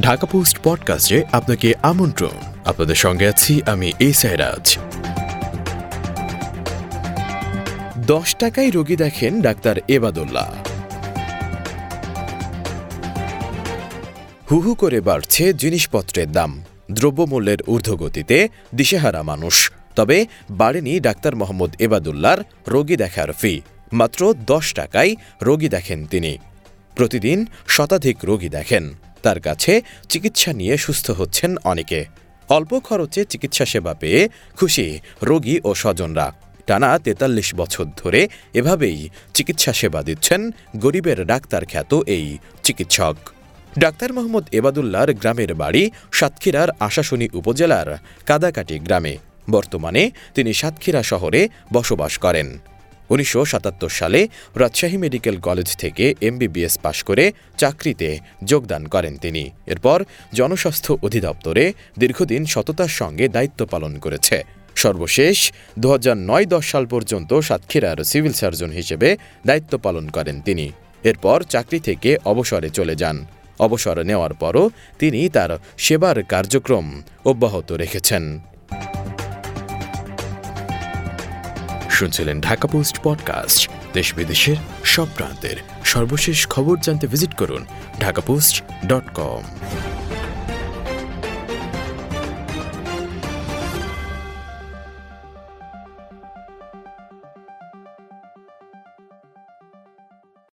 Dhaka post পডকাস্টে আপনাকে আমন্ত্রণ। আপনাদের সঙ্গে আছি আমি এই সাইরাজ দশ টাকায় রোগী দেখেন ডাক্তার এবাদুল্লাহ। হু হু করে বাড়ছে জিনিসপত্রের দাম। দ্রব্যমূল্যের ঊর্ধ্বগতিতে দিশেহারা মানুষ। তবে বাড়েনি ডাক্তার মোহাম্মদ এবাদুল্লার রোগী দেখার ফি। মাত্র দশ টাকায় রোগী দেখেন তিনি। প্রতিদিন শতাধিক রোগী দেখেন। তার কাছে চিকিৎসা নিয়ে সুস্থ হচ্ছেন অনেকে। অল্প খরচে চিকিৎসা সেবা পেয়ে খুশি রোগী ও স্বজনরা। টানা তেতাল্লিশ বছর ধরে এভাবেই চিকিৎসা সেবা দিচ্ছেন গরিবের ডাক্তার খ্যাত এই চিকিৎসক। ডাক্তার মোহাম্মদ এবাদুল্লার গ্রামের বাড়ি সাতক্ষীরার আশাশুনি উপজেলার কাদাকাটি গ্রামে। বর্তমানে তিনি সাতক্ষীরা শহরে বসবাস করেন। উনিশশো সাতাত্তর সালে রাজশাহী মেডিকেল কলেজ থেকে এমবিবিএস পাশ করে চাকরিতে যোগদান করেন তিনি। এরপর জনস্বাস্থ্য অধিদপ্তরে দীর্ঘদিন সততার সঙ্গে দায়িত্ব পালন করেছে। সর্বশেষ দু হাজার নয় দশ সাল পর্যন্ত সাতক্ষীরার সিভিল সার্জন হিসেবে দায়িত্ব পালন করেন তিনি। এরপর চাকরি থেকে অবসরে চলে যান। অবসর নেওয়ার পরও তিনি তার সেবার কার্যক্রম অব্যাহত রেখেছেন। শুনছিলেন ঢাকা পোস্ট পডকাস্ট, দেশ বিদেশের সব প্রান্তের সর্বশেষ খবর জানতে ভিজিট করুন ঢাকা পোস্ট ডট কম।